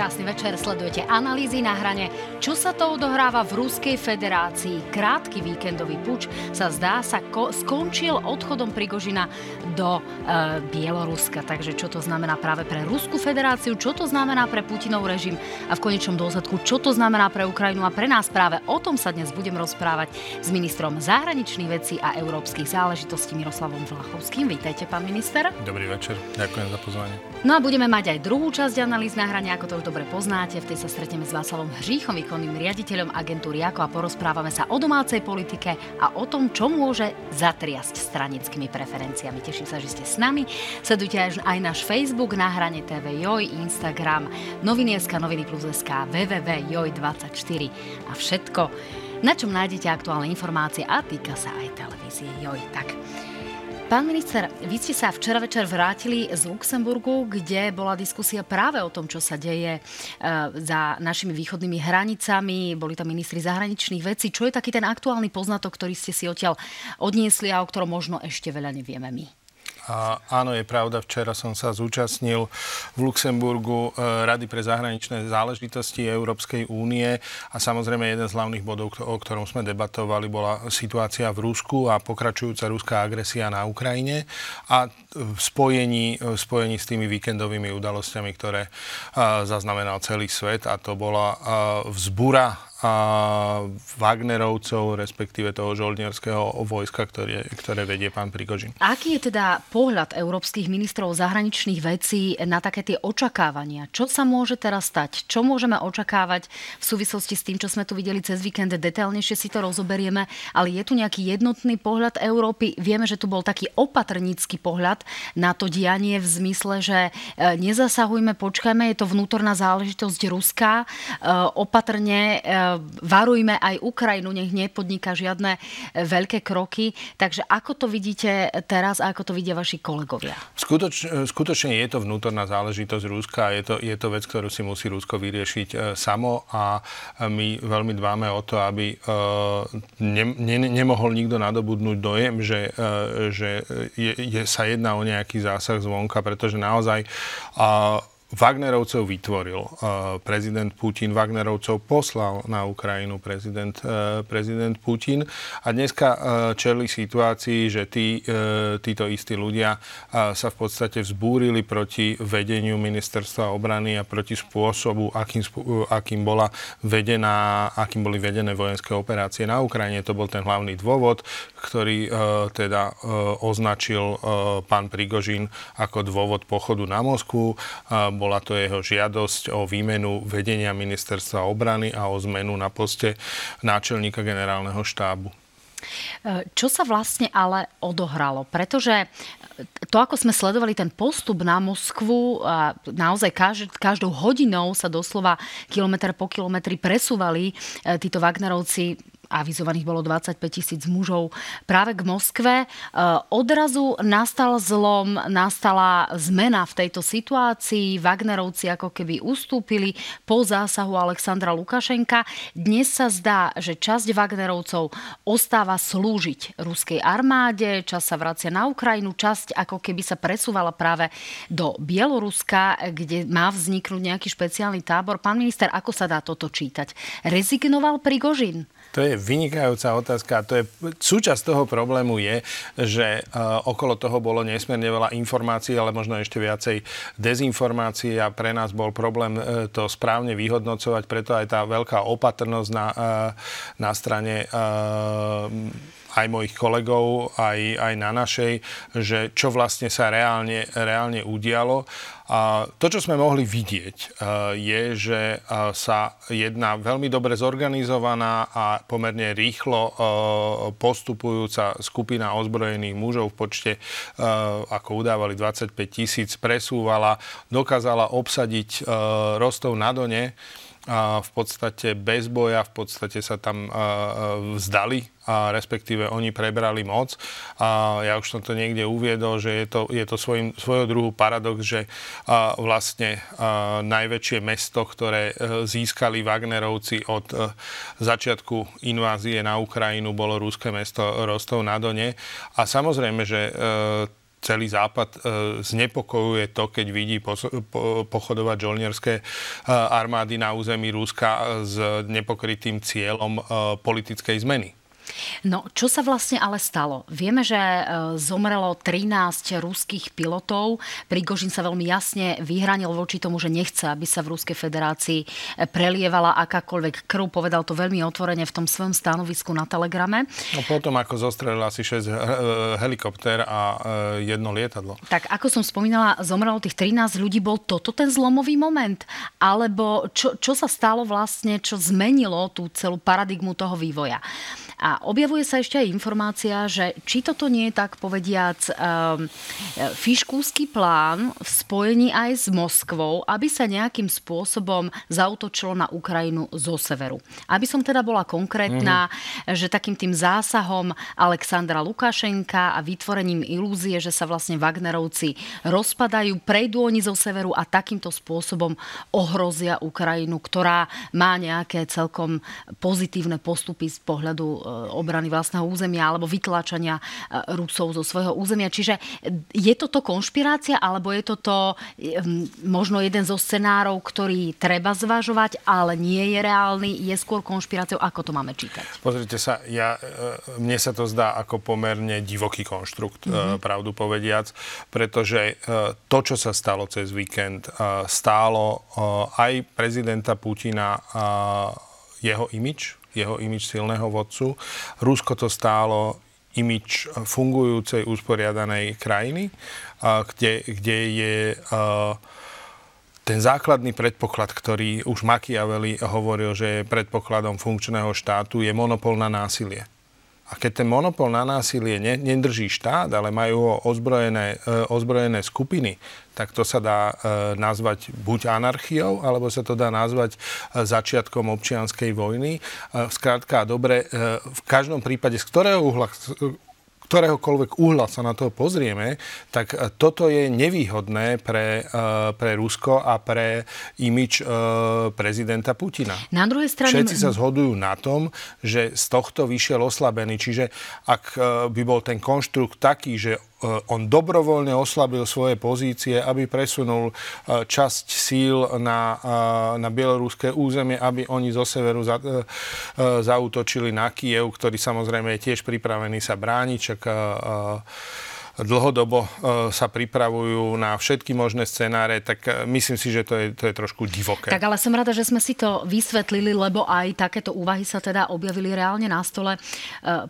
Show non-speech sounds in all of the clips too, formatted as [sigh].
Krásny večer, sledujete analýzy na hrane. Čo sa to odohráva v Ruskej federácii? Krátky víkendový puč sa zdá sa ko- skončil odchodom Prigožina do e, Bieloruska. Takže čo to znamená práve pre Ruskú federáciu, čo to znamená pre Putinov režim a v konečnom dôsledku, čo to znamená pre Ukrajinu a pre nás práve o tom sa dnes budem rozprávať s ministrom zahraničných vecí a európskych záležitostí Miroslavom Vlachovským. Vítajte, pán minister. Dobrý večer, ďakujem za pozvanie. No a budeme mať aj druhú časť analýz na hrane, ako to už dobre poznáte. V tej sa stretneme s Václavom Hříchom, výkonným riaditeľom agentúry ako a porozprávame sa o domácej politike a o tom, čo môže zatriasť stranickými preferenciami. Teším sa, že ste s nami. Sledujte aj náš Facebook na hrane TV Joj, Instagram, noviny.sk, noviny plus SK, www.joj24 a všetko, na čom nájdete aktuálne informácie a týka sa aj televízie Joj. Tak, Pán minister, vy ste sa včera večer vrátili z Luxemburgu, kde bola diskusia práve o tom, čo sa deje eh, za našimi východnými hranicami. Boli tam ministri zahraničných vecí. Čo je taký ten aktuálny poznatok, ktorý ste si odtiaľ odniesli a o ktorom možno ešte veľa nevieme my? A áno, je pravda, včera som sa zúčastnil v Luxemburgu e, Rady pre zahraničné záležitosti Európskej únie. A samozrejme jeden z hlavných bodov, o ktorom sme debatovali, bola situácia v Rusku a pokračujúca ruská agresia na Ukrajine a v spojení, v spojení s tými víkendovými udalosťami, ktoré e, zaznamenal celý svet. A to bola e, vzbura a Wagnerovcov, respektíve toho žoldnierského vojska, ktoré, ktoré vedie pán Prigožin. Aký je teda pohľad európskych ministrov zahraničných vecí na také tie očakávania? Čo sa môže teraz stať? Čo môžeme očakávať v súvislosti s tým, čo sme tu videli cez víkend? Detailnejšie si to rozoberieme, ale je tu nejaký jednotný pohľad Európy? Vieme, že tu bol taký opatrnícky pohľad na to dianie v zmysle, že e, nezasahujme, počkajme, je to vnútorná záležitosť Ruska, e, opatrne e, varujme aj Ukrajinu, nech nepodniká žiadne e, veľké kroky. Takže ako to vidíte teraz a ako to vidia vaši kolegovia? Skutoč, skutočne je to vnútorná záležitosť Ruska. Je to, je to vec, ktorú si musí Rusko vyriešiť e, samo a my veľmi dbáme o to, aby ne, ne, nemohol nikto nadobudnúť dojem, že, že je, je, sa jedná o nejaký zásah zvonka, pretože naozaj Wagnerovcov vytvoril prezident Putin, Wagnerovcov poslal na Ukrajinu prezident, e, prezident Putin a dneska e, čeli situácii, že tí, títo istí ľudia sa v podstate vzbúrili proti vedeniu ministerstva obrany a proti spôsobu, akým, akým, bola vedená, akým boli vedené vojenské operácie na Ukrajine. To bol ten hlavný dôvod, ktorý teda označil pán Prigožin ako dôvod pochodu na Moskvu bola to jeho žiadosť o výmenu vedenia ministerstva obrany a o zmenu na poste náčelníka generálneho štábu. Čo sa vlastne ale odohralo? Pretože to, ako sme sledovali ten postup na Moskvu, naozaj každou hodinou sa doslova kilometr po kilometri presúvali e, títo Wagnerovci avizovaných bolo 25 tisíc mužov práve k Moskve. E, odrazu nastal zlom, nastala zmena v tejto situácii. Wagnerovci ako keby ustúpili po zásahu Alexandra Lukašenka. Dnes sa zdá, že časť Wagnerovcov ostáva slúžiť ruskej armáde, časť sa vracia na Ukrajinu, časť ako keby sa presúvala práve do Bieloruska, kde má vzniknúť nejaký špeciálny tábor. Pán minister, ako sa dá toto čítať? Rezignoval Prigožin? To je vynikajúca otázka. To je, súčasť toho problému je, že uh, okolo toho bolo nesmierne veľa informácií, ale možno ešte viacej dezinformácií a pre nás bol problém uh, to správne vyhodnocovať, preto aj tá veľká opatrnosť na, uh, na strane aj mojich kolegov, aj, aj na našej, že čo vlastne sa reálne, reálne udialo. A to, čo sme mohli vidieť, e, je, že e, sa jedna veľmi dobre zorganizovaná a pomerne rýchlo e, postupujúca skupina ozbrojených mužov v počte, ako udávali 25 tisíc, presúvala, dokázala obsadiť Rostov na Done v podstate bez boja, v podstate sa tam vzdali a respektíve oni prebrali moc. A ja už som to niekde uviedol, že je to, je to svojim, svojho druhu paradox, že vlastne najväčšie mesto, ktoré e, získali Wagnerovci od e, začiatku invázie na Ukrajinu, bolo rúské mesto Rostov na Done. A samozrejme, že e, celý západ znepokojuje to, keď vidí pochodovať žolnierské armády na území Ruska s nepokrytým cieľom politickej zmeny. No, čo sa vlastne ale stalo? Vieme, že e, zomrelo 13 ruských pilotov. Prigožin sa veľmi jasne vyhranil voči tomu, že nechce, aby sa v Ruskej federácii e, prelievala akákoľvek krv. Povedal to veľmi otvorene v tom svojom stanovisku na Telegrame. No potom, ako zostrelil asi 6 e, helikopter a jedno lietadlo. Tak ako som spomínala, zomrelo tých 13 ľudí. Bol toto ten zlomový moment? Alebo čo, čo sa stalo vlastne, čo zmenilo tú celú paradigmu toho vývoja? A objavuje sa ešte aj informácia, že či toto nie je tak povediac um, fiškúsky plán v spojení aj s Moskvou, aby sa nejakým spôsobom zautočilo na Ukrajinu zo severu. Aby som teda bola konkrétna, mm-hmm. že takým tým zásahom Alexandra Lukašenka a vytvorením ilúzie, že sa vlastne Wagnerovci rozpadajú, prejdú oni zo severu a takýmto spôsobom ohrozia Ukrajinu, ktorá má nejaké celkom pozitívne postupy z pohľadu obrany vlastného územia alebo vytlačania e, Rusov zo svojho územia. Čiže je toto konšpirácia alebo je toto možno jeden zo scenárov, ktorý treba zvažovať, ale nie je reálny, je skôr konšpiráciou. Ako to máme čítať? Pozrite sa, ja, e, mne sa to zdá ako pomerne divoký konštrukt, mm-hmm. pravdu povediac, pretože to, čo sa stalo cez víkend, stálo aj prezidenta Putina jeho imič jeho imič silného vodcu. Rusko to stálo imič fungujúcej, usporiadanej krajiny, kde, kde je ten základný predpoklad, ktorý už Machiavelli hovoril, že je predpokladom funkčného štátu, je monopol na násilie. A keď ten monopol na násilie nedrží štát, ale majú ho ozbrojené, e, ozbrojené skupiny, tak to sa dá e, nazvať buď anarchiou, alebo sa to dá nazvať e, začiatkom občianskej vojny. Skrátka, dobre, v každom prípade, z ktorého uhla ktoréhokoľvek uhla sa na to pozrieme, tak e, toto je nevýhodné pre, e, pre Rusko a pre imič e, prezidenta Putina. Na druhej strane... Všetci sa zhodujú na tom, že z tohto vyšiel oslabený. Čiže ak by bol ten konštrukt taký, že on dobrovoľne oslabil svoje pozície, aby presunul eh, časť síl na, eh, na bieloruské územie, aby oni zo severu za, zautočili na Kiev, ktorý samozrejme je tiež pripravený sa brániť, čak dlhodobo sa pripravujú na všetky možné scenáre, tak myslím si, že to je, to je trošku divoké. Tak ale som rada, že sme si to vysvetlili, lebo aj takéto úvahy sa teda objavili reálne na stole.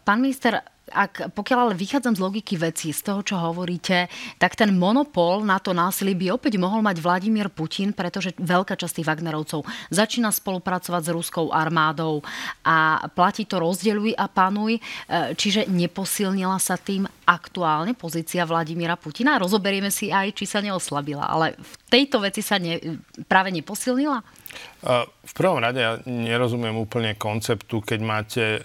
Pán minister, ak, pokiaľ ale vychádzam z logiky veci, z toho, čo hovoríte, tak ten monopol na to násilie by opäť mohol mať Vladimír Putin, pretože veľká časť tých Wagnerovcov začína spolupracovať s ruskou armádou a platí to rozdeľuj a panuj. E, čiže neposilnila sa tým aktuálne pozícia Vladimíra Putina. Rozoberieme si aj, či sa neoslabila. Ale v tejto veci sa ne, práve neposilnila? V prvom rade ja nerozumiem úplne konceptu, keď máte e,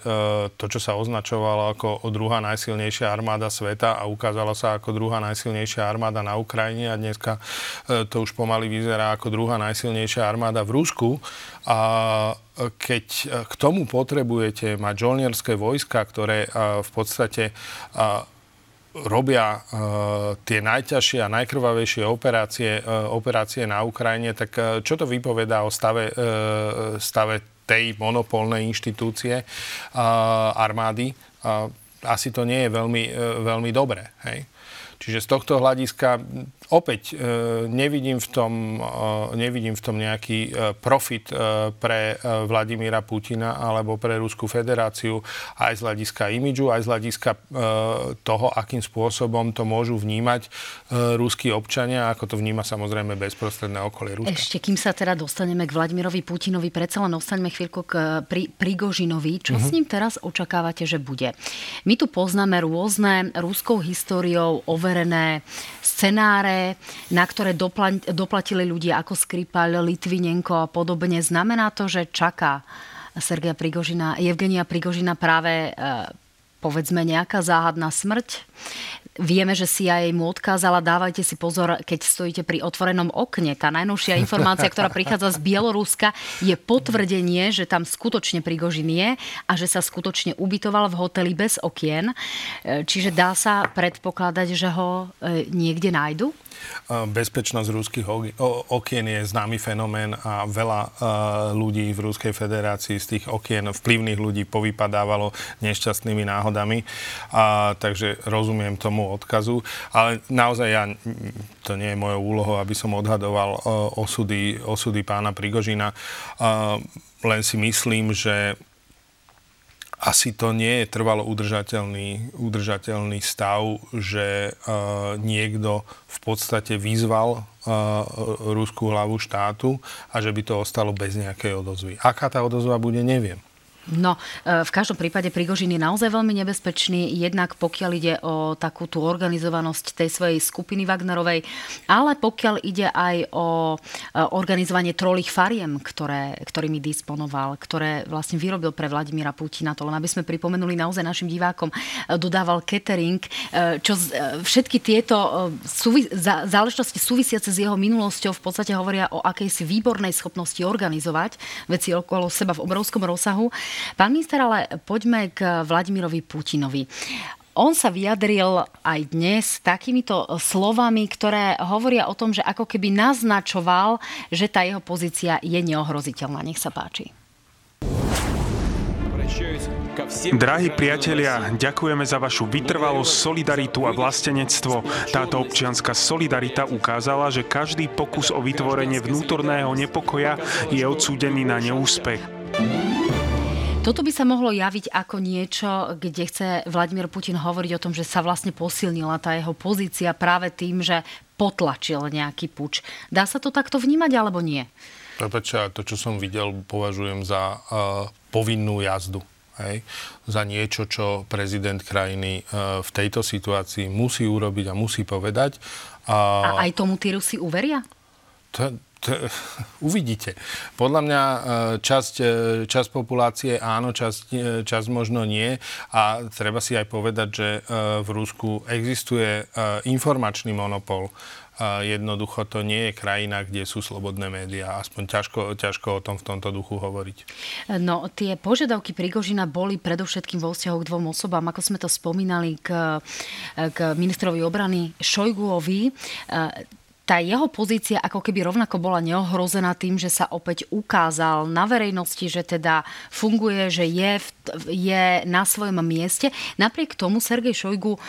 to, čo sa označovalo ako druhá najsilnejšia armáda sveta a ukázalo sa ako druhá najsilnejšia armáda na Ukrajine a dneska e, to už pomaly vyzerá ako druhá najsilnejšia armáda v Rusku. A keď k tomu potrebujete mať žolnierské vojska, ktoré v podstate robia uh, tie najťažšie a najkrvavejšie operácie, uh, operácie na Ukrajine, tak uh, čo to vypovedá o stave, stave tej monopolnej inštitúcie armády? Asi to nie je veľmi, veľmi dobré. Hej? Čiže z tohto hľadiska opäť e, nevidím v tom, e, nevidím v tom nejaký e, profit pre Vladimíra Putina alebo pre Ruskú federáciu aj z hľadiska imidžu, aj z hľadiska toho, akým spôsobom to môžu vnímať ruskí občania, ako to vníma samozrejme bezprostredné okolie Ruska. Ešte kým sa teda dostaneme k Vladimirovi Putinovi, predsa len ostaňme chvíľku k pri, Prigožinovi. Čo uh-huh. s mhm. ním teraz očakávate, že bude? My tu poznáme rôzne ruskou históriou overené scenáre, na ktoré doplatili ľudia ako Skripal, Litvinenko a podobne. Znamená to, že čaká Sergeja Prigožina, Evgenia Prigožina práve e, povedzme nejaká záhadná smrť. Vieme, že CIA mu odkázala, dávajte si pozor, keď stojíte pri otvorenom okne. Tá najnovšia informácia, ktorá prichádza z Bieloruska, je potvrdenie, že tam skutočne Prigožin je a že sa skutočne ubytoval v hoteli bez okien. E, čiže dá sa predpokladať, že ho e, niekde nájdu? Bezpečnosť rúských okien je známy fenomén a veľa ľudí v Ruskej federácii z tých okien, vplyvných ľudí povypadávalo nešťastnými náhodami. A, takže rozumiem tomu odkazu. Ale naozaj ja, to nie je mojou úlohou, aby som odhadoval osudy, osudy pána Prigožina. Len si myslím, že asi to nie je trvalo udržateľný, udržateľný stav, že uh, niekto v podstate vyzval uh, ruskú hlavu štátu a že by to ostalo bez nejakej odozvy. Aká tá odozva bude, neviem. No, e, v každom prípade Prigožin je naozaj veľmi nebezpečný, jednak pokiaľ ide o takú tú organizovanosť tej svojej skupiny Wagnerovej, ale pokiaľ ide aj o e, organizovanie trolých fariem, ktoré, ktorými disponoval, ktoré vlastne vyrobil pre Vladimíra Putina. To len aby sme pripomenuli naozaj našim divákom, e, dodával catering, čo všetky tieto súvi- záležitosti súvisiace s jeho minulosťou v podstate hovoria o akejsi výbornej schopnosti organizovať veci okolo seba v obrovskom rozsahu. Pán minister, ale poďme k Vladimirovi Putinovi. On sa vyjadril aj dnes takýmito slovami, ktoré hovoria o tom, že ako keby naznačoval, že tá jeho pozícia je neohroziteľná. Nech sa páči. Drahí priatelia, ďakujeme za vašu vytrvalosť, solidaritu a vlastenectvo. Táto občianská solidarita ukázala, že každý pokus o vytvorenie vnútorného nepokoja je odsúdený na neúspech. Toto by sa mohlo javiť ako niečo, kde chce Vladimír Putin hovoriť o tom, že sa vlastne posilnila tá jeho pozícia práve tým, že potlačil nejaký puč. Dá sa to takto vnímať alebo nie? Prepač, to, čo som videl, považujem za uh, povinnú jazdu. Hej, za niečo, čo prezident krajiny uh, v tejto situácii musí urobiť a musí povedať. A, a aj tomu tí Rusi uveria? To, [laughs] uvidíte. Podľa mňa e, časť, e, časť populácie áno, časť, e, časť možno nie. A treba si aj povedať, že v Rusku existuje informačný monopol. Jednoducho to nie je krajina, kde sú slobodné médiá. Aspoň ťažko, ťažko o tom v tomto duchu hovoriť. No, tie požiadavky Prigožina boli predovšetkým vo vzťahu k dvom osobám, ako sme to spomínali k, k ministrovi obrany Šojguovi tá jeho pozícia ako keby rovnako bola neohrozená tým, že sa opäť ukázal na verejnosti, že teda funguje, že je, v, je na svojom mieste. Napriek tomu Sergej Šojgu uh,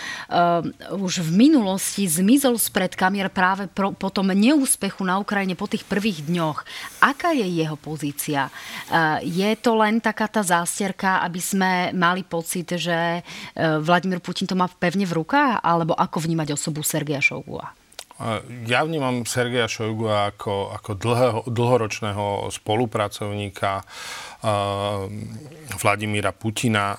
už v minulosti zmizol spred kamier práve pro, po tom neúspechu na Ukrajine po tých prvých dňoch. Aká je jeho pozícia? Uh, je to len taká tá zástierka, aby sme mali pocit, že uh, Vladimír Putin to má pevne v rukách? Alebo ako vnímať osobu Sergeja Šojgua? Ja vnímam Sergeja Šojgu ako, ako dlhého, dlhoročného spolupracovníka Vladimíra Putina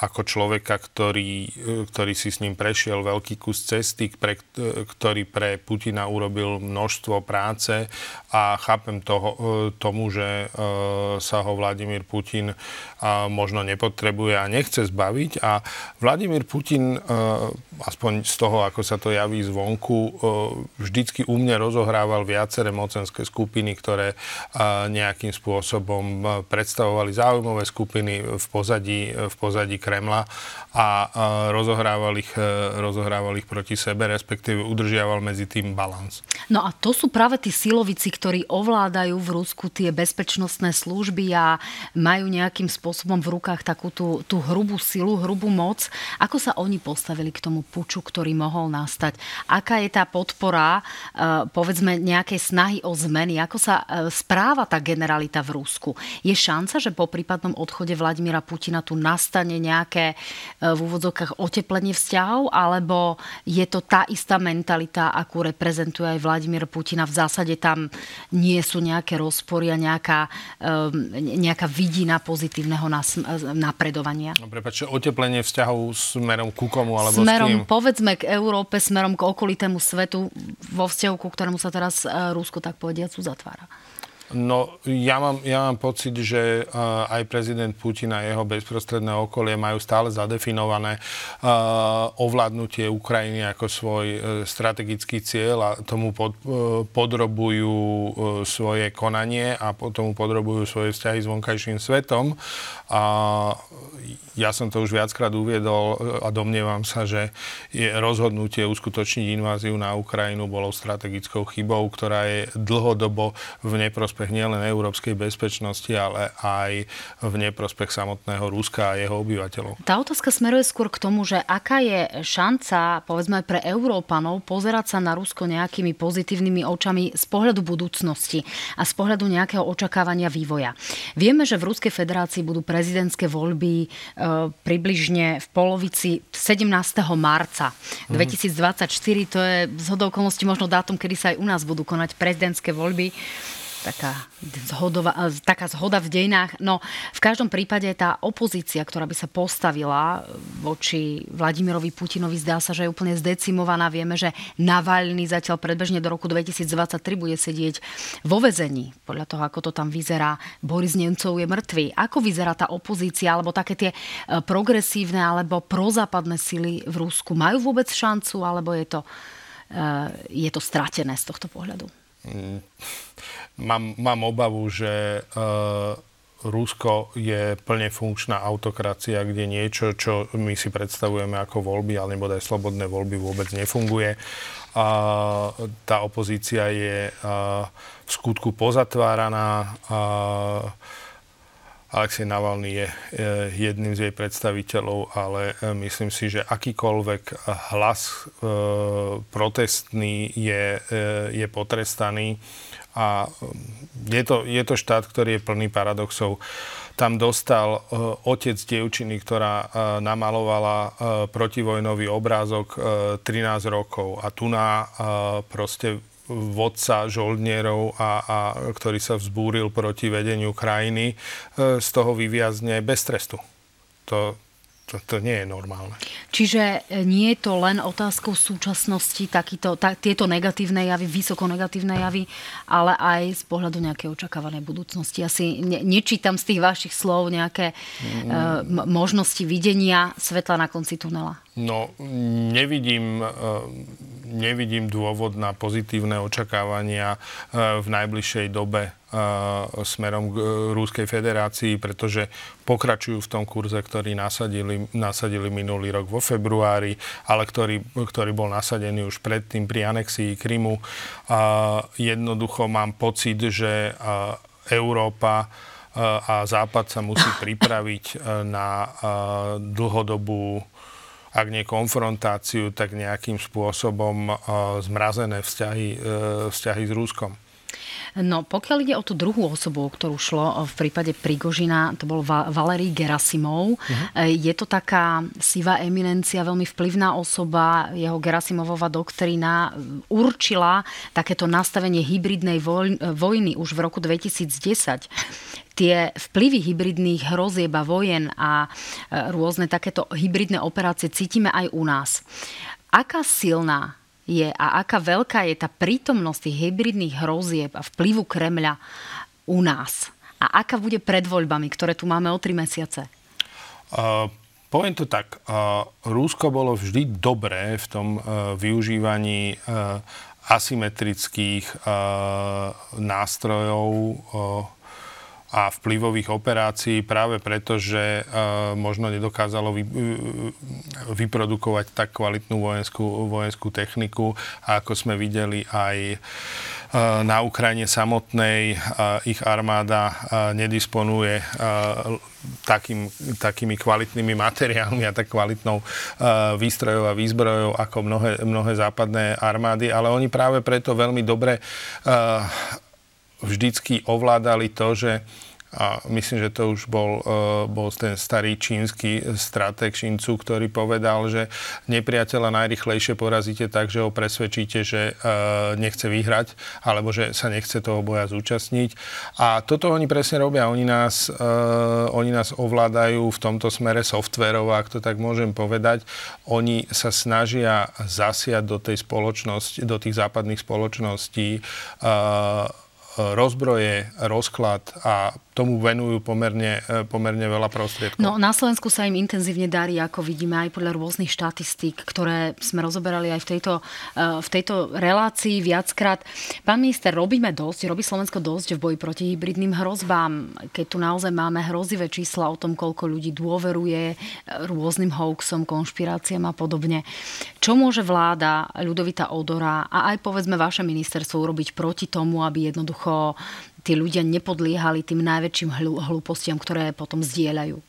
ako človeka, ktorý, ktorý si s ním prešiel veľký kus cesty, pre, ktorý pre Putina urobil množstvo práce a chápem toho, tomu, že sa ho Vladimír Putin možno nepotrebuje a nechce zbaviť. A Vladimír Putin, aspoň z toho, ako sa to javí zvonku, vždycky u mne rozohrával viaceré mocenské skupiny, ktoré nejakým spôsobom pred predstavovali záujmové skupiny v pozadí, v pozadí Kremla a rozohrával ich, e, rozohrával ich proti sebe, respektíve udržiaval medzi tým balans. No a to sú práve tí silovici, ktorí ovládajú v Rusku tie bezpečnostné služby a majú nejakým spôsobom v rukách takú tú, tú hrubú silu, hrubú moc. Ako sa oni postavili k tomu puču, ktorý mohol nastať? Aká je tá podpora, e, povedzme, nejakej snahy o zmeny? Ako sa e, správa tá generalita v Rusku? Je šanca, že po prípadnom odchode Vladimíra Putina tu nastane nejaké v úvodzovkách oteplenie vzťahov, alebo je to tá istá mentalita, akú reprezentuje aj Vladimír Putina. V zásade tam nie sú nejaké rozpory a nejaká, nejaká vidina pozitívneho napredovania. No, prepáč, oteplenie vzťahov smerom ku komu? Alebo smerom, povedzme, k Európe, smerom k okolitému svetu, vo vzťahu, ku ktorému sa teraz e, Rusko, tak povediac, zatvára. No, ja mám, ja mám pocit, že uh, aj prezident Putin a jeho bezprostredné okolie majú stále zadefinované uh, ovládnutie Ukrajiny ako svoj uh, strategický cieľ a tomu pod, uh, podrobujú uh, svoje konanie a tomu podrobujú svoje vzťahy s vonkajším svetom. A ja som to už viackrát uviedol a domnievam sa, že je rozhodnutie uskutočniť inváziu na Ukrajinu bolo strategickou chybou, ktorá je dlhodobo v neprospech nielen európskej bezpečnosti, ale aj v neprospech samotného Ruska a jeho obyvateľov. Tá otázka smeruje skôr k tomu, že aká je šanca, povedzme pre Európanov, pozerať sa na Rusko nejakými pozitívnymi očami z pohľadu budúcnosti a z pohľadu nejakého očakávania vývoja. Vieme, že v Ruskej federácii budú pre prezidentské voľby e, približne v polovici 17. marca 2024. To je z hodou okolností možno dátum, kedy sa aj u nás budú konať prezidentské voľby taká, zhodova, taká zhoda v dejinách. No v každom prípade tá opozícia, ktorá by sa postavila voči Vladimirovi Putinovi, zdá sa, že je úplne zdecimovaná. Vieme, že Navalny zatiaľ predbežne do roku 2023 bude sedieť vo vezení. Podľa toho, ako to tam vyzerá, Boris Nemcov je mŕtvý. Ako vyzerá tá opozícia, alebo také tie e, progresívne alebo prozápadné sily v Rusku? Majú vôbec šancu, alebo je to, e, je to stratené z tohto pohľadu? Mm mám, mám obavu, že uh, Rusko je plne funkčná autokracia, kde niečo, čo my si predstavujeme ako voľby, ale nebodaj slobodné voľby vôbec nefunguje. A tá opozícia je uh, v skutku pozatváraná. Uh, Alexej Navalny je jedným z jej predstaviteľov, ale myslím si, že akýkoľvek hlas protestný je, je potrestaný a je to, je to štát, ktorý je plný paradoxov. Tam dostal otec dievčiny, ktorá namalovala protivojnový obrázok uh, 13 rokov. A tu na proste vodca žoldnierov, a, a, ktorý sa vzbúril proti vedeniu krajiny, uh, z toho vyviazne bez trestu. To, to, to nie je normálne. Čiže e, nie je to len otázkou súčasnosti takýto, ta, tieto negatívne javy, vysoko negatívne javy, ale aj z pohľadu nejakej očakávanej budúcnosti. Asi ne, nečítam z tých vašich slov nejaké mm. uh, možnosti videnia svetla na konci tunela. No, nevidím, e, nevidím dôvod na pozitívne očakávania e, v najbližšej dobe e, smerom k Rúskej federácii, pretože pokračujú v tom kurze, ktorý nasadili, nasadili minulý rok vo februári, ale ktorý, ktorý bol nasadený už predtým pri anexii Krymu. Jednoducho mám pocit, že Európa a Západ sa musí pripraviť na dlhodobú ak nie konfrontáciu, tak nejakým spôsobom zmrazené vzťahy, e, vzťahy s Rúskom. No, pokiaľ ide o tú druhú osobu, o ktorú šlo v prípade Prigožina, to bol Valerij Gerasimov. Uh-huh. Je to taká sivá eminencia, veľmi vplyvná osoba. Jeho Gerasimovova doktrína určila takéto nastavenie hybridnej vojny už v roku 2010 tie vplyvy hybridných hrozieb a vojen a e, rôzne takéto hybridné operácie cítime aj u nás. Aká silná je a aká veľká je tá prítomnosť tých hybridných hrozieb a vplyvu Kremľa u nás? A aká bude pred voľbami, ktoré tu máme o tri mesiace? Uh, poviem to tak. Uh, Rúsko bolo vždy dobré v tom uh, využívaní uh, asymetrických uh, nástrojov uh, a vplyvových operácií práve preto, že uh, možno nedokázalo uh, vyprodukovať tak kvalitnú vojenskú, vojenskú techniku, ako sme videli aj uh, na Ukrajine samotnej ich armáda nedisponuje takým, takými kvalitnými materiálmi a tak kvalitnou výstrojou a výzbrojou ako mnohé, mnohé západné armády, ale oni práve preto veľmi dobre vždycky ovládali to, že a myslím, že to už bol, e, bol ten starý čínsky strateg Shincu, ktorý povedal, že nepriateľa najrychlejšie porazíte tak, že ho presvedčíte, že e, nechce vyhrať, alebo že sa nechce toho boja zúčastniť. A toto oni presne robia. Oni nás, e, oni nás ovládajú v tomto smere softverov, ak to tak môžem povedať. Oni sa snažia zasiať do tej spoločnosti, do tých západných spoločností rozbroje, rozklad a tomu venujú pomerne, e, pomerne veľa prostriedkov. No, na Slovensku sa im intenzívne darí, ako vidíme aj podľa rôznych štatistík, ktoré sme rozoberali aj v tejto, e, v tejto relácii viackrát. Pán minister, robíme dosť, robí Slovensko dosť v boji proti hybridným hrozbám, keď tu naozaj máme hrozivé čísla o tom, koľko ľudí dôveruje e, rôznym hoaxom, konšpiráciám a podobne. Čo môže vláda Ľudovita Odora a aj povedzme vaše ministerstvo urobiť proti tomu, aby jednoducho tí ľudia nepodliehali tým najväčším hlúpostiam, ktoré potom zdieľajú?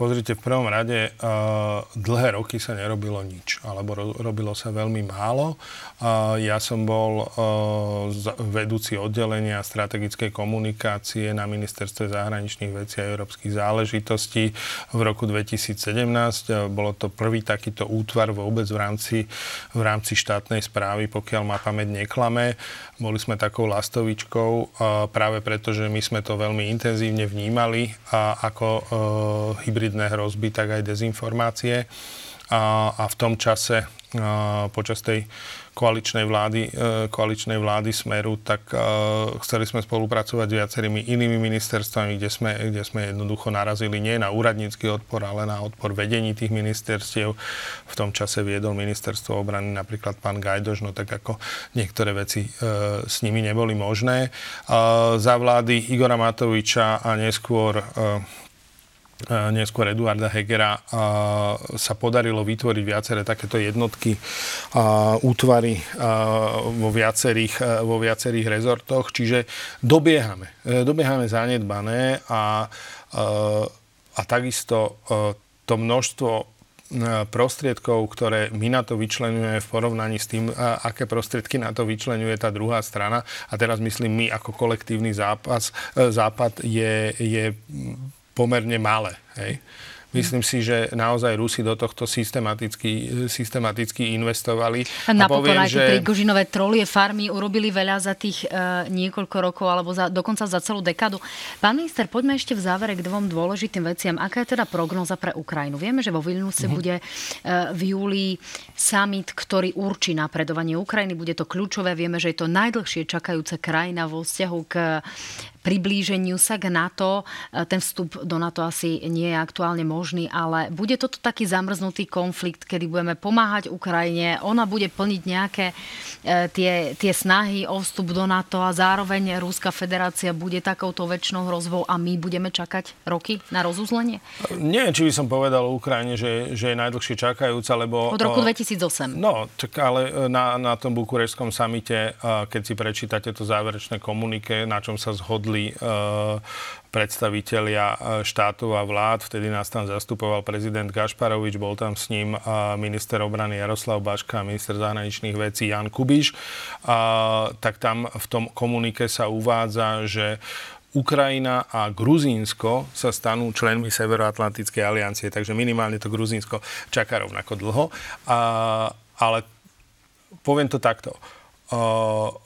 Pozrite, v prvom rade uh, dlhé roky sa nerobilo nič, alebo ro- robilo sa veľmi málo. Uh, ja som bol uh, vedúci oddelenia strategickej komunikácie na Ministerstve zahraničných vecí a európskych záležitostí v roku 2017. Uh, bolo to prvý takýto útvar vôbec v rámci, v rámci štátnej správy, pokiaľ ma pamäť neklame. Boli sme takou lastovičkou uh, práve preto, že my sme to veľmi intenzívne vnímali a ako uh, hybrid hybridné hrozby, tak aj dezinformácie. A, a v tom čase, počas tej koaličnej vlády, e, koaličnej vlády Smeru, tak e, chceli sme spolupracovať s viacerými inými ministerstvami, kde sme, kde sme jednoducho narazili nie na úradnícky odpor, ale na odpor vedení tých ministerstiev. V tom čase viedol ministerstvo obrany napríklad pán Gajdoš, no tak ako niektoré veci e, s nimi neboli možné. Za vlády Igora Matoviča a neskôr neskôr Eduarda Hegera sa podarilo vytvoriť viaceré takéto jednotky, útvary vo viacerých, vo viacerých rezortoch, čiže dobiehame. E, dobiehame zanedbané a, a takisto e, to množstvo e, prostriedkov, ktoré my na to vyčlenujeme v porovnaní s tým, aké prostriedky na to vyčlenuje tá druhá strana. A teraz myslím, my ako kolektívny zápas, západ je, je pomerne malé. Hej. Myslím si, že naozaj Rusi do tohto systematicky, systematicky investovali. Napokon aj že... Prigožinové trolie farmy urobili veľa za tých e, niekoľko rokov alebo za, dokonca za celú dekádu. Pán minister, poďme ešte v závere k dvom dôležitým veciam. Aká je teda prognoza pre Ukrajinu? Vieme, že vo Vilniuse uh-huh. bude e, v júli summit, ktorý určí napredovanie Ukrajiny. Bude to kľúčové. Vieme, že je to najdlhšie čakajúca krajina vo vzťahu k priblíženiu sa k NATO. E, ten vstup do NATO asi nie je aktuálne možný, ale bude toto taký zamrznutý konflikt, kedy budeme pomáhať Ukrajine, ona bude plniť nejaké e, tie, tie snahy o vstup do NATO a zároveň Ruská federácia bude takouto väčšnou hrozbou a my budeme čakať roky na rozuzlenie? Nie, či by som povedal Ukrajine, že, že je najdlhšie čakajúca, lebo... Od roku 2008. No, tak ale e, na, na tom bukurešskom samite, keď si prečítate to záverečné komunike, na čom sa zhodli dohodli eh, predstavitelia eh, štátov a vlád. Vtedy nás tam zastupoval prezident Gašparovič, bol tam s ním eh, minister obrany Jaroslav Baška a minister zahraničných vecí Jan Kubiš. Tak tam v tom komunike sa uvádza, že Ukrajina a Gruzínsko sa stanú členmi Severoatlantickej aliancie, takže minimálne to Gruzínsko čaká rovnako dlho. A, ale poviem to takto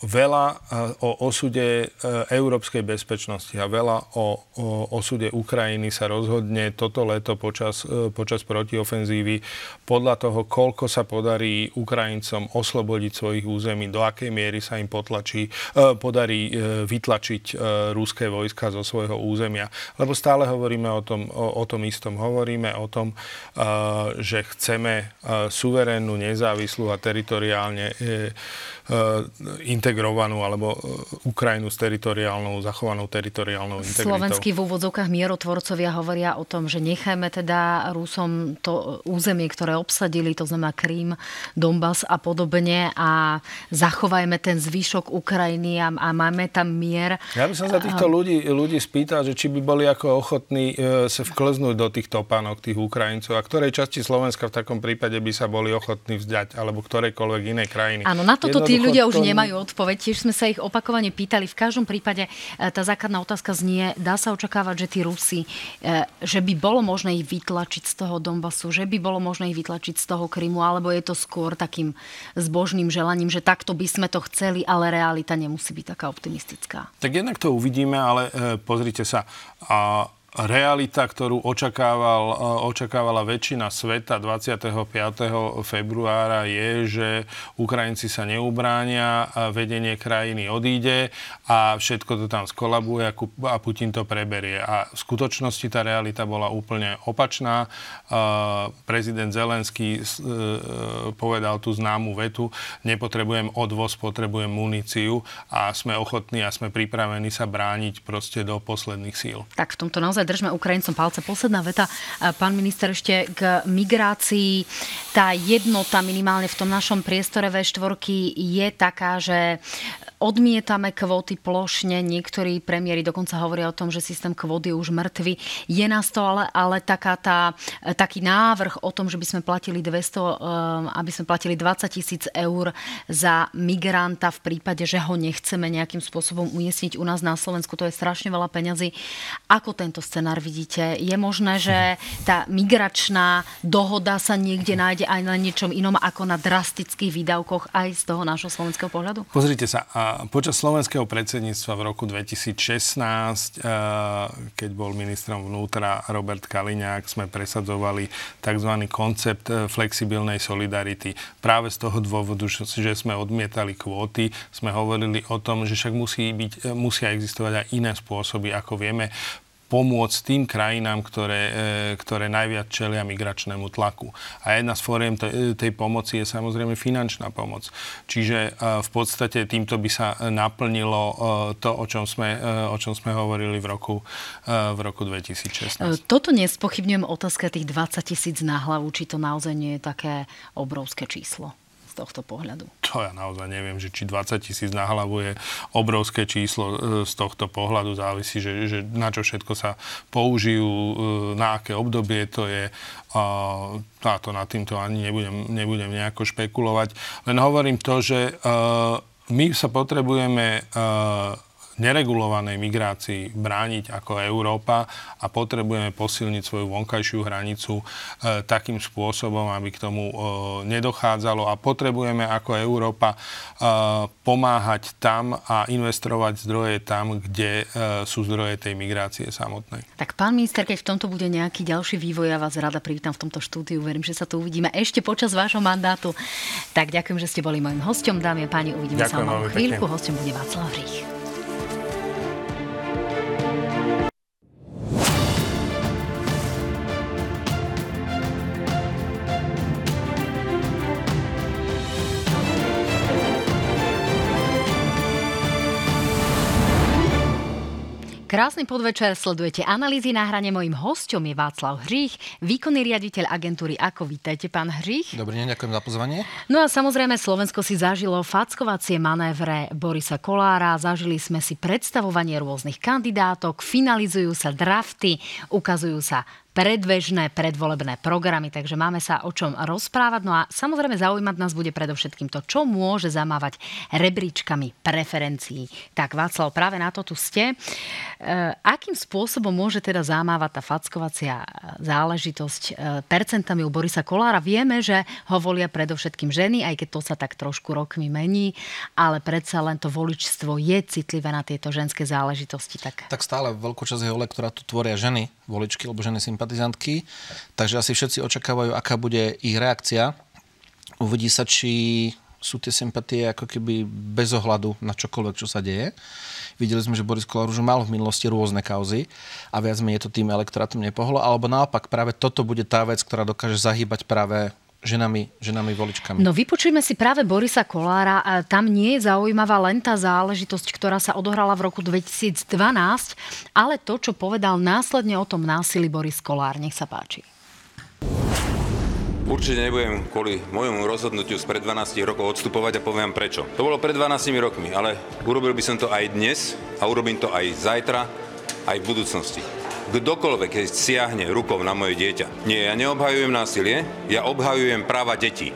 veľa o osude e, európskej bezpečnosti a veľa o, osude Ukrajiny sa rozhodne toto leto počas, e, počas protiofenzívy podľa toho, koľko sa podarí Ukrajincom oslobodiť svojich území, do akej miery sa im potlačí, e, podarí vytlačiť ruské vojska zo svojho územia. Lebo stále hovoríme o tom, o, o tom istom. Hovoríme o tom, že chceme suverénnu, nezávislú a teritoriálne integrovanú alebo eh, Ukrajinu s teritoriálnou, zachovanou teritoriálnou integritou. Slovenskí v úvodzovkách mierotvorcovia hovoria o tom, že nechajme teda Rusom to územie, ktoré obsadili, to znamená Krím, Donbass a podobne a zachovajme ten zvyšok Ukrajiny a, a máme tam mier. Ja by som sa týchto ľudí, ľudí spýtal, že či by boli ako ochotní e, sa vklznúť do tých topánok tých Ukrajincov a ktorej časti Slovenska v takom prípade by sa boli ochotní vzdať alebo ktorejkoľvek inej krajiny. Áno, na toto tí ľudia už nemajú odpoveď. Tiež sme sa ich opakovane pýtali. V každom prípade e, tá základná otázka znie, dá sa očakávať, že tí Rusi, e, že by bolo možné ich vytlačiť z toho Donbasu, že by bolo možné ich vytlačiť z toho Krymu, alebo je to skôr takým zbožným želaním, že takto by sme to chceli, ale realita nemusí byť taká optimistická. Tak jednak to uvidíme, ale e, pozrite sa, a realita, ktorú očakával, e, očakávala väčšina sveta 25. februára je, že Ukrajinci sa neubránia, vedenie krajiny odíde a všetko to tam skolabuje a Putin to preberie. A v skutočnosti tá realita bola úplne opačná. E, prezident Zelenský e, povedal tú známu vetu, nepotrebujem odvoz, potrebujem muníciu a sme ochotní a sme pripravení sa brániť proste do posledných síl. Tak v tomto naozaj držme Ukrajincom palce. Posledná veta, pán minister, ešte k migrácii. Tá jednota minimálne v tom našom priestore V4 je taká, že odmietame kvóty plošne. Niektorí premiéry dokonca hovoria o tom, že systém kvót je už mŕtvy. Je na stole ale taká tá, taký návrh o tom, že by sme platili 200, eh, aby sme platili 20 tisíc eur za migranta v prípade, že ho nechceme nejakým spôsobom umiestniť u nás na Slovensku. To je strašne veľa peňazí. Ako tento scenár vidíte? Je možné, že tá migračná dohoda sa niekde nájde aj na niečom inom ako na drastických výdavkoch aj z toho nášho slovenského pohľadu? Pozrite sa, počas slovenského predsedníctva v roku 2016, eh, keď bol ministrom vnútra Robert Kaliňák, sme presadzovali tzv. koncept eh, flexibilnej solidarity. Práve z toho dôvodu, že sme odmietali kvóty, sme hovorili o tom, že však musí byť, eh, musia existovať aj iné spôsoby, ako vieme pomôcť tým krajinám, ktoré, e, ktoré najviac čelia migračnému tlaku. A jedna z fóriem tej pomoci je samozrejme finančná pomoc. Čiže e, v podstate týmto by sa naplnilo e, to, o čom sme, o čom sme hovorili v roku, v roku 2016. Toto nespochybňujem otázka tých 20 tisíc na hlavu, či to naozaj nie je také obrovské číslo tohto pohľadu? To ja naozaj neviem, že či 20 tisíc na hlavu je obrovské číslo e, z tohto pohľadu. Závisí, že, že na čo všetko sa použijú, e, na aké obdobie to je. A to nad týmto ani nebudem, nebudem nejako špekulovať. Len hovorím to, že e, my sa potrebujeme neregulovanej migrácii brániť ako Európa a potrebujeme posilniť svoju vonkajšiu hranicu e, takým spôsobom, aby k tomu e, nedochádzalo a potrebujeme ako Európa e, pomáhať tam a investovať zdroje tam, kde e, sú zdroje tej migrácie samotnej. Tak pán minister, keď v tomto bude nejaký ďalší vývoj, ja vás rada privítam v tomto štúdiu. Verím, že sa tu uvidíme ešte počas vášho mandátu. Tak ďakujem, že ste boli mojim hostom, dámy a páni. Uvidíme ďakujem sa o chvíľku. Hostom bude Václav Rých. Krásny podvečer, sledujete analýzy na hrane. Mojím hostom je Václav Hřích, výkonný riaditeľ agentúry Ako. Vítajte, pán Hřích. Dobrý deň, ďakujem za pozvanie. No a samozrejme, Slovensko si zažilo fackovacie manévre Borisa Kolára, zažili sme si predstavovanie rôznych kandidátok, finalizujú sa drafty, ukazujú sa predbežné predvolebné programy, takže máme sa o čom rozprávať. No a samozrejme zaujímať nás bude predovšetkým to, čo môže zamávať rebríčkami preferencií. Tak Václav, práve na to tu ste. E, akým spôsobom môže teda zamávať tá fackovacia záležitosť e, percentami u Borisa Kolára? Vieme, že ho volia predovšetkým ženy, aj keď to sa tak trošku rokmi mení, ale predsa len to voličstvo je citlivé na tieto ženské záležitosti. Tak, tak stále veľkú časť jeho elektorátu tvoria ženy, voličky, lebo ženy sympatizantky. Takže asi všetci očakávajú, aká bude ich reakcia. Uvidí sa, či sú tie sympatie ako keby bez ohľadu na čokoľvek, čo sa deje. Videli sme, že Boris Kolár už mal v minulosti rôzne kauzy a viac menej to tým elektorátom nepohlo, alebo naopak práve toto bude tá vec, ktorá dokáže zahýbať práve ženami, ženami voličkami. No vypočujme si práve Borisa Kolára. Tam nie je zaujímavá len tá záležitosť, ktorá sa odohrala v roku 2012, ale to, čo povedal následne o tom násilí Boris Kolár. Nech sa páči. Určite nebudem kvôli môjmu rozhodnutiu spred 12 rokov odstupovať a poviem prečo. To bolo pred 12 rokmi, ale urobil by som to aj dnes a urobím to aj zajtra, aj v budúcnosti kdokoľvek, keď siahne rukou na moje dieťa. Nie, ja neobhajujem násilie, ja obhajujem práva detí.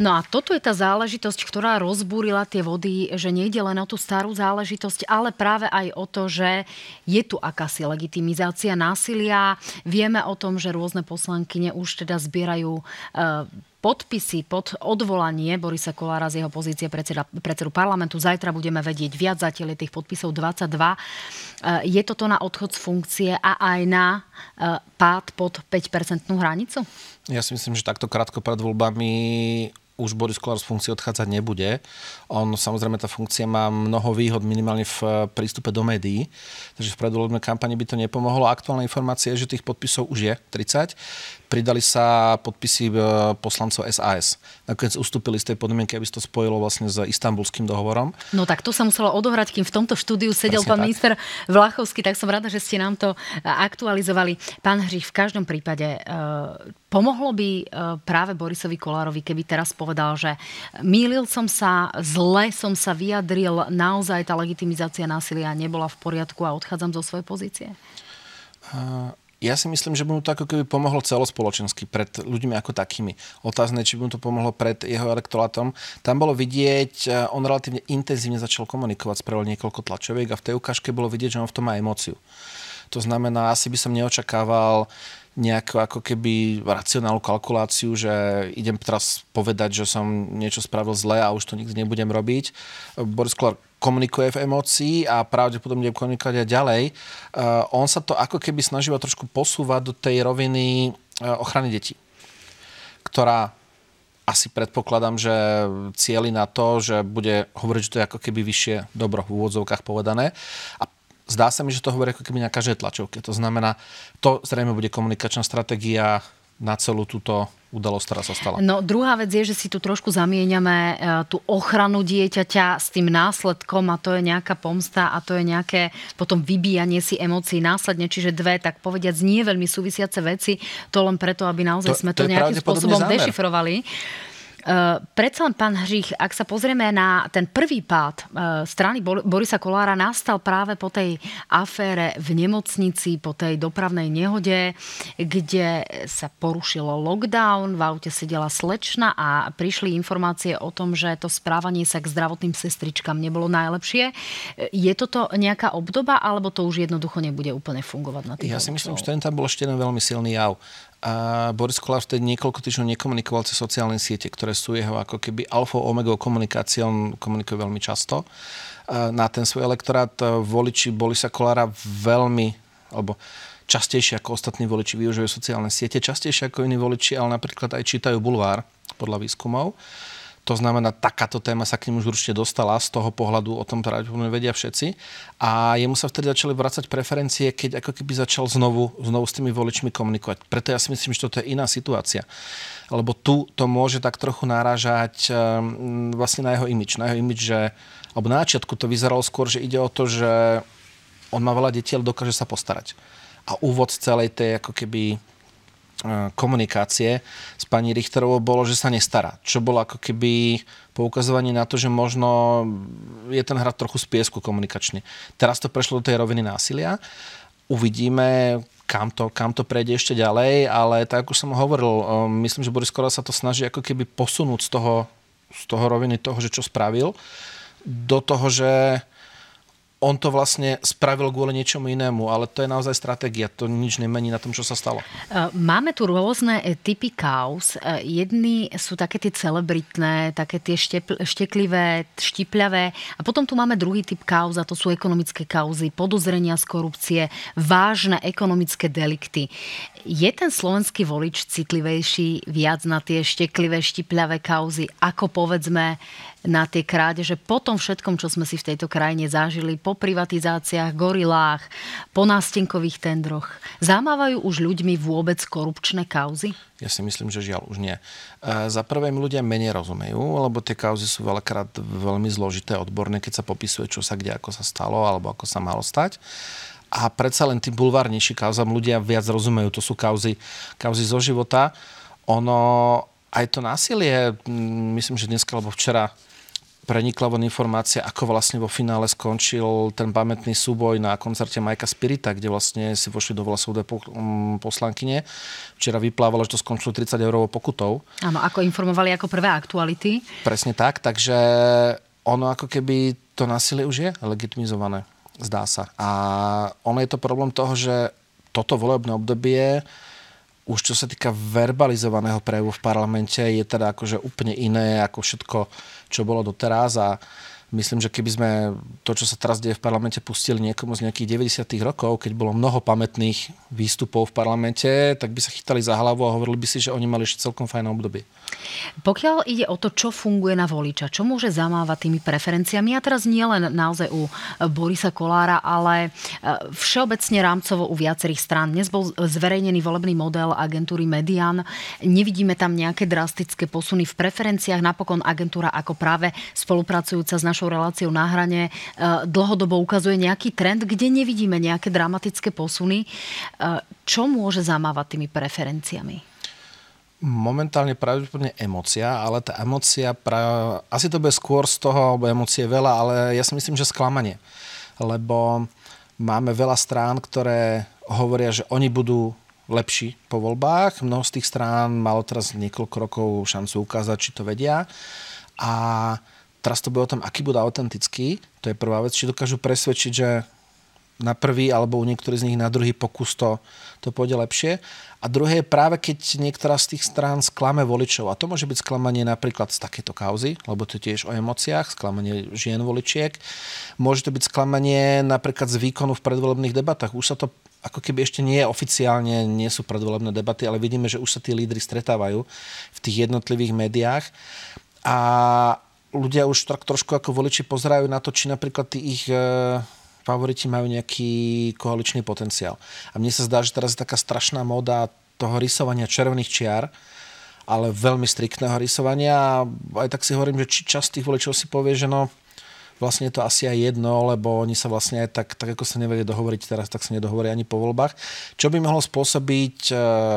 No a toto je tá záležitosť, ktorá rozbúrila tie vody, že nejde len o tú starú záležitosť, ale práve aj o to, že je tu akási legitimizácia násilia. Vieme o tom, že rôzne poslankyne už teda zbierajú e, podpisy pod odvolanie Borisa Kolára z jeho pozície predseda, predsedu parlamentu. Zajtra budeme vedieť viac, zatiaľ tých podpisov 22. E, je toto na odchod z funkcie a aj na e, pád pod 5-percentnú hranicu? Ja si myslím, že takto krátko pred voľbami už Boris Kolár z funkcie odchádzať nebude. On samozrejme tá funkcia má mnoho výhod minimálne v prístupe do médií, takže v predvolebnej kampani by to nepomohlo. Aktuálna informácia je, že tých podpisov už je 30 pridali sa podpisy e, poslancov SAS. Nakoniec ustúpili z tej podmienky, aby sa to spojilo vlastne s istambulským dohovorom. No tak to sa muselo odohrať, kým v tomto štúdiu sedel Presne pán tak. minister Vlachovský, tak som rada, že ste nám to e, aktualizovali. Pán Hřích, v každom prípade e, pomohlo by práve Borisovi Kolárovi, keby teraz povedal, že mýlil som sa, zle som sa vyjadril, naozaj tá legitimizácia násilia nebola v poriadku a odchádzam zo svojej pozície? Ja si myslím, že by mu to ako keby pomohlo celospoločensky pred ľuďmi ako takými. Otázne, či by mu to pomohlo pred jeho elektorátom. Tam bolo vidieť, e, on relatívne intenzívne začal komunikovať, spravil niekoľko tlačoviek a v tej ukážke bolo vidieť, že on v tom má emóciu. To znamená, asi by som neočakával nejakú ako keby racionálnu kalkuláciu, že idem teraz povedať, že som niečo spravil zle a už to nikdy nebudem robiť. Boris Kolár komunikuje v emócii a pravdepodobne bude komunikovať aj ďalej. Uh, on sa to ako keby snažil trošku posúvať do tej roviny uh, ochrany detí, ktorá asi predpokladám, že cieli na to, že bude hovoriť, že to je ako keby vyššie dobro v úvodzovkách povedané. A zdá sa mi, že to hovorí ako keby každej tlačovke. To znamená, to zrejme bude komunikačná stratégia na celú túto udalosť, ktorá sa stala. No druhá vec je, že si tu trošku zamieňame e, tú ochranu dieťaťa s tým následkom a to je nejaká pomsta a to je nejaké potom vybíjanie si emócií následne, čiže dve, tak povediať, nie veľmi súvisiace veci, to len preto, aby naozaj to, sme to, to nejakým spôsobom zámer. dešifrovali. Uh, predsa len, pán Hřích, ak sa pozrieme na ten prvý pád uh, strany Borisa Kolára, nastal práve po tej afére v nemocnici, po tej dopravnej nehode, kde sa porušilo lockdown, v aute sedela slečna a prišli informácie o tom, že to správanie sa k zdravotným sestričkám nebolo najlepšie. Je toto nejaká obdoba, alebo to už jednoducho nebude úplne fungovať na tých Ja si myslím, že ten tam bol ešte jeden veľmi silný jav a Boris Kolár vtedy niekoľko týždňov nekomunikoval cez sociálne siete, ktoré sú jeho ako keby alfa omega komunikácie, on komunikuje veľmi často na ten svoj elektorát. Voliči Borisa Kolára veľmi, alebo častejšie ako ostatní voliči využívajú sociálne siete, častejšie ako iní voliči, ale napríklad aj čítajú bulvár podľa výskumov. To znamená, takáto téma sa k ním už určite dostala z toho pohľadu, o tom teda vedia všetci. A jemu sa vtedy začali vracať preferencie, keď ako keby začal znovu, znovu s tými voličmi komunikovať. Preto ja si myslím, že toto je iná situácia. Lebo tu to môže tak trochu náražať um, vlastne na jeho imič. Na jeho imič, že, alebo na začiatku to vyzeralo skôr, že ide o to, že on má veľa detí, ale dokáže sa postarať. A úvod celej tej ako keby komunikácie s pani Richterovou bolo, že sa nestará. Čo bolo ako keby poukazovanie na to, že možno je ten hrad trochu z piesku komunikačný. Teraz to prešlo do tej roviny násilia. Uvidíme, kam to, kam to prejde ešte ďalej, ale tak ako som hovoril, e, myslím, že Boris Kola sa to snaží ako keby posunúť z toho, z toho roviny toho, že čo spravil, do toho, že on to vlastne spravil kvôli niečomu inému, ale to je naozaj stratégia, to nič nemení na tom, čo sa stalo. E, máme tu rôzne e, typy kauz. E, jedny sú také tie celebritné, také tie štepl- šteklivé, štipľavé a potom tu máme druhý typ kauz a to sú ekonomické kauzy, podozrenia z korupcie, vážne ekonomické delikty. Je ten slovenský volič citlivejší viac na tie šteklivé, štipľavé kauzy, ako povedzme na tie krádeže po tom všetkom, čo sme si v tejto krajine zažili, po privatizáciách, gorilách, po nástenkových tendroch. Zamávajú už ľuďmi vôbec korupčné kauzy? Ja si myslím, že žiaľ už nie. E, za prvé mi ľudia menej rozumejú, lebo tie kauzy sú veľakrát veľmi zložité, odborné, keď sa popisuje, čo sa kde, ako sa stalo, alebo ako sa malo stať. A predsa len tým bulvárnejší kauzam ľudia viac rozumejú. To sú kauzy, kauzy zo života. Ono, aj to násilie, myslím, že dneska alebo včera prenikla von informácia, ako vlastne vo finále skončil ten pamätný súboj na koncerte Majka Spirita, kde vlastne si vošli do vlasov dve poslankyne. Včera vyplávalo, že to skončilo 30 eurovou pokutou. Áno, ako informovali ako prvé aktuality. Presne tak, takže ono ako keby to násilie už je legitimizované zdá sa. A ono je to problém toho, že toto volebné obdobie už čo sa týka verbalizovaného prejavu v parlamente, je teda akože úplne iné ako všetko, čo bolo doteraz a Myslím, že keby sme to, čo sa teraz deje v parlamente, pustili niekomu z nejakých 90. rokov, keď bolo mnoho pamätných výstupov v parlamente, tak by sa chytali za hlavu a hovorili by si, že oni mali ešte celkom fajné obdobie. Pokiaľ ide o to, čo funguje na voliča, čo môže zamávať tými preferenciami, a teraz nie len naozaj u Borisa Kolára, ale e, všeobecne rámcovo u viacerých strán. Dnes bol zverejnený volebný model agentúry Median. Nevidíme tam nejaké drastické posuny v preferenciách. Napokon agentúra ako práve spolupracujúca s našou našou reláciou na hrane e, dlhodobo ukazuje nejaký trend, kde nevidíme nejaké dramatické posuny. E, čo môže zamávať tými preferenciami? Momentálne pravdepodobne emocia, ale tá emocia, pra... asi to bude skôr z toho, lebo emócie veľa, ale ja si myslím, že sklamanie. Lebo máme veľa strán, ktoré hovoria, že oni budú lepší po voľbách. Mnoho z tých strán malo teraz niekoľko rokov šancu ukázať, či to vedia. A teraz to bude o tom, aký bude autentický, to je prvá vec, či dokážu presvedčiť, že na prvý alebo u niektorých z nich na druhý pokus to, to pôjde lepšie. A druhé je práve, keď niektorá z tých strán sklame voličov. A to môže byť sklamanie napríklad z takéto kauzy, lebo to je tiež o emóciách, sklamanie žien voličiek. Môže to byť sklamanie napríklad z výkonu v predvolebných debatách. Už sa to ako keby ešte nie oficiálne, nie sú predvolebné debaty, ale vidíme, že už sa tí lídry stretávajú v tých jednotlivých médiách. A, ľudia už tak trošku ako voliči pozerajú na to, či napríklad tí ich e, favoriti majú nejaký koaličný potenciál. A mne sa zdá, že teraz je taká strašná móda toho rysovania červených čiar, ale veľmi striktného rysovania. A aj tak si hovorím, že či časť tých voličov si povie, že no, vlastne je to asi aj jedno, lebo oni sa vlastne aj tak, tak ako sa nevedia dohovoriť teraz, tak sa nedohovoria ani po voľbách. Čo by mohlo spôsobiť e,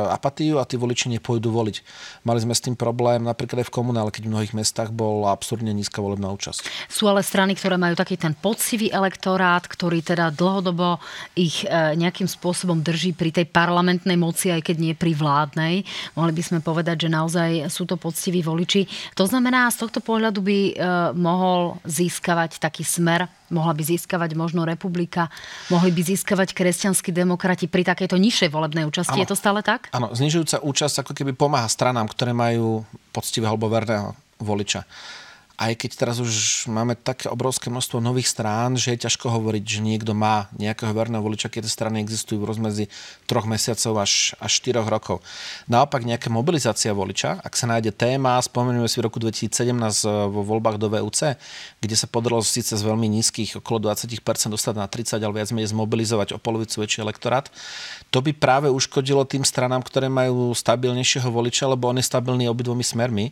apatiu a tí voliči nepôjdu voliť. Mali sme s tým problém napríklad aj v komunále, keď v mnohých mestách bol absurdne nízka volebná účasť. Sú ale strany, ktoré majú taký ten pocivý elektorát, ktorý teda dlhodobo ich e, nejakým spôsobom drží pri tej parlamentnej moci, aj keď nie pri vládnej. Mohli by sme povedať, že naozaj sú to poctiví voliči. To znamená, z tohto pohľadu by e, mohol získavať získavať taký smer, mohla by získavať možno republika, mohli by získavať kresťanskí demokrati pri takejto nižšej volebnej účasti. Ano. Je to stále tak? Áno, znižujúca účasť ako keby pomáha stranám, ktoré majú poctivého alebo verného voliča aj keď teraz už máme také obrovské množstvo nových strán, že je ťažko hovoriť, že niekto má nejakého verného voliča, keď strany existujú v rozmedzi troch mesiacov až, až 4 rokov. Naopak nejaká mobilizácia voliča, ak sa nájde téma, spomenieme si v roku 2017 eh, vo voľbách do VUC, kde sa podarilo síce z veľmi nízkych, okolo 20% dostať na 30, ale viac menej zmobilizovať o polovicu väčší elektorát, to by práve uškodilo tým stranám, ktoré majú stabilnejšieho voliča, lebo on je stabilný obidvomi smermi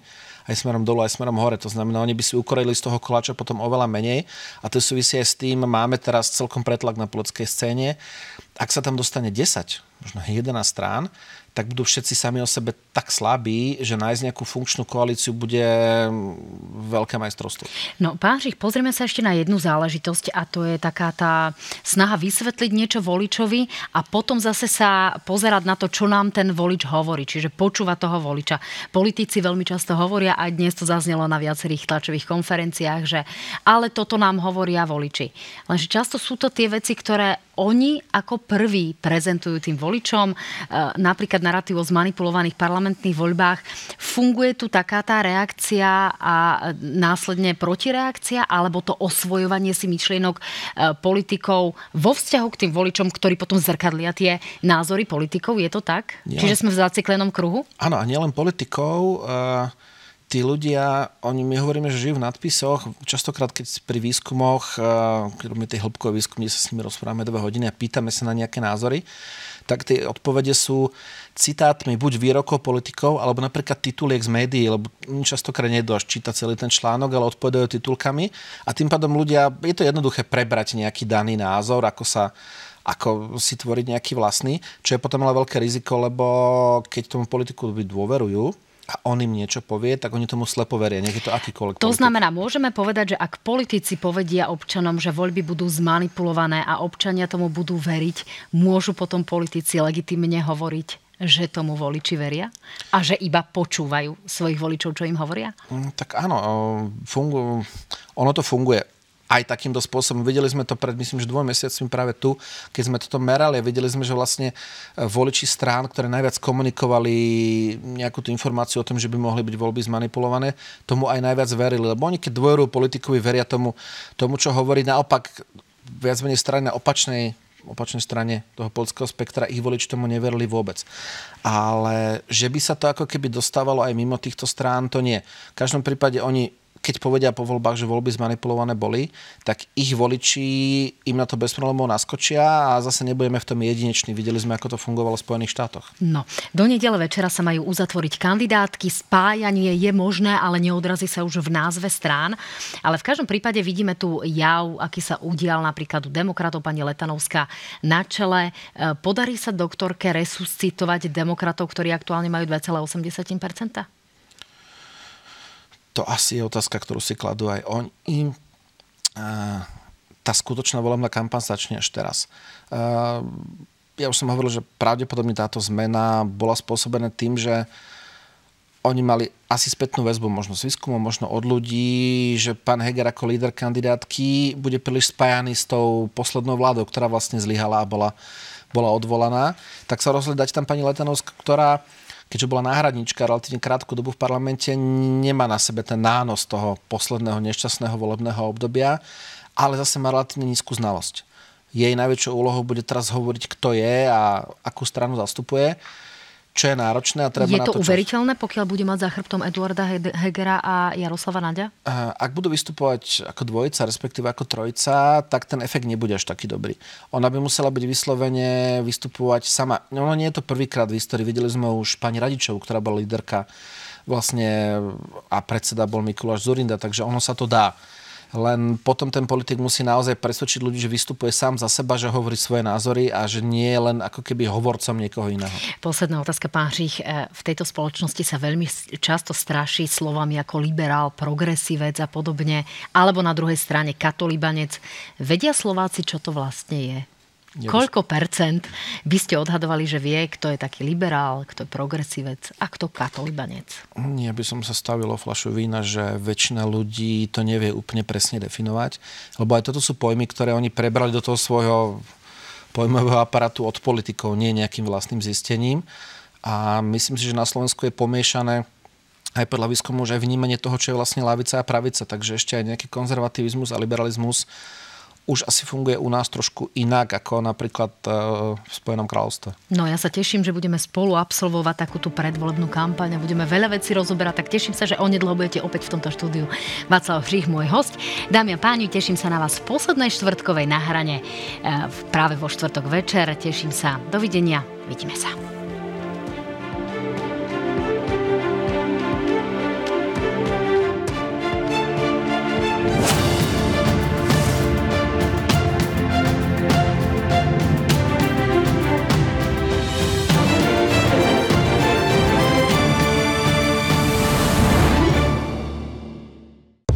aj smerom dolu, aj smerom hore. To znamená, oni by si ukorili z toho koláča potom oveľa menej a to súvisí aj s tým, máme teraz celkom pretlak na politickej scéne. Ak sa tam dostane 10, možno 11 strán, tak budú všetci sami o sebe tak slabí, že nájsť nejakú funkčnú koalíciu bude veľké majstrovstvo. No, pán Žich, pozrieme sa ešte na jednu záležitosť a to je taká tá snaha vysvetliť niečo voličovi a potom zase sa pozerať na to, čo nám ten volič hovorí, čiže počúva toho voliča. Politici veľmi často hovoria, aj dnes to zaznelo na viacerých tlačových konferenciách, že ale toto nám hovoria voliči. Lenže často sú to tie veci, ktoré oni ako prví prezentujú tým voličom, e, napríklad narratív o zmanipulovaných parlamentných voľbách. Funguje tu taká tá reakcia a následne protireakcia, alebo to osvojovanie si myšlienok e, politikov vo vzťahu k tým voličom, ktorí potom zrkadlia tie názory politikov? Je to tak? Nie. Čiže sme v zaciklenom kruhu? Áno, a nielen politikov. Uh tí ľudia, oni my hovoríme, že žijú v nadpisoch, častokrát keď pri výskumoch, eh, keď robíme tie hĺbkové výskumy, sa s nimi rozprávame dve hodiny a pýtame sa na nejaké názory, tak tie odpovede sú citátmi buď výrokov politikov, alebo napríklad tituliek z médií, lebo častokrát nedú až čítať celý ten článok, ale odpovedajú titulkami. A tým pádom ľudia, je to jednoduché prebrať nejaký daný názor, ako sa ako si tvoriť nejaký vlastný, čo je potom ale veľké riziko, lebo keď tomu politiku dôverujú, a on im niečo povie, tak oni tomu slepo veria, nech je to akýkoľvek To politik. znamená, môžeme povedať, že ak politici povedia občanom, že voľby budú zmanipulované a občania tomu budú veriť, môžu potom politici legitimne hovoriť, že tomu voliči veria? A že iba počúvajú svojich voličov, čo im hovoria? Mm, tak áno, fungu, ono to funguje aj takýmto spôsobom. Videli sme to pred, myslím, že dvoj mesiacmi práve tu, keď sme toto merali a videli sme, že vlastne e, voliči strán, ktoré najviac komunikovali nejakú tú informáciu o tom, že by mohli byť voľby zmanipulované, tomu aj najviac verili. Lebo oni, keď dvojorujú politikovi, veria tomu, tomu, čo hovorí. Naopak, viac menej strany na opačnej opačnej strane toho politického spektra, ich voliči tomu neverili vôbec. Ale že by sa to ako keby dostávalo aj mimo týchto strán, to nie. V každom prípade oni keď povedia po voľbách, že voľby zmanipulované boli, tak ich voliči im na to bez problémov naskočia a zase nebudeme v tom jedineční. Videli sme, ako to fungovalo v Spojených štátoch. No, do nedele večera sa majú uzatvoriť kandidátky, spájanie je možné, ale neodrazí sa už v názve strán. Ale v každom prípade vidíme tu jav, aký sa udial napríklad u demokratov pani Letanovská na čele. E, podarí sa doktorke resuscitovať demokratov, ktorí aktuálne majú 2,8%? To asi je otázka, ktorú si kladú aj oni. Tá skutočná volebná kampaň začne až teraz. Ja už som hovoril, že pravdepodobne táto zmena bola spôsobená tým, že oni mali asi spätnú väzbu, možno s výskumom, možno od ľudí, že pán Heger ako líder kandidátky bude príliš spájaný s tou poslednou vládou, ktorá vlastne zlyhala a bola, bola odvolaná. Tak sa rozhodli dať tam pani Letanovská, ktorá keďže bola náhradnička relatívne krátku dobu v parlamente, nemá na sebe ten nános toho posledného nešťastného volebného obdobia, ale zase má relatívne nízku znalosť. Jej najväčšou úlohou bude teraz hovoriť, kto je a akú stranu zastupuje čo je náročné. A treba je to, to uveriteľné, pokiaľ bude mať za chrbtom Eduarda Hegera a Jaroslava Nadia? Ak budú vystupovať ako dvojica, respektíve ako trojica, tak ten efekt nebude až taký dobrý. Ona by musela byť vyslovene vystupovať sama. No, no nie je to prvýkrát v histórii. Videli sme už pani Radičovu, ktorá bola líderka vlastne a predseda bol Mikuláš Zurinda, takže ono sa to dá len potom ten politik musí naozaj presvedčiť ľudí, že vystupuje sám za seba, že hovorí svoje názory a že nie je len ako keby hovorcom niekoho iného. Posledná otázka, pán Řích. E, v tejto spoločnosti sa veľmi často straší slovami ako liberál, progresívec a podobne, alebo na druhej strane katolibanec. Vedia Slováci, čo to vlastne je? Koľko percent by ste odhadovali, že vie, kto je taký liberál, kto je progresívec a kto katolibanec? Ja by som sa stavil o flašu vína, že väčšina ľudí to nevie úplne presne definovať, lebo aj toto sú pojmy, ktoré oni prebrali do toho svojho pojmového aparátu od politikov, nie nejakým vlastným zistením. A myslím si, že na Slovensku je pomiešané aj podľa výskumu, že aj vnímanie toho, čo je vlastne lavica a pravica, takže ešte aj nejaký konzervativizmus a liberalizmus už asi funguje u nás trošku inak ako napríklad e, v Spojenom kráľovstve. No ja sa teším, že budeme spolu absolvovať takúto predvolebnú kampaň a budeme veľa vecí rozoberať, tak teším sa, že onedlho budete opäť v tomto štúdiu. Václav Hřích, môj host. Dámy a páni, teším sa na vás v poslednej štvrtkovej nahrane e, práve vo štvrtok večer. Teším sa. Dovidenia. Vidíme sa.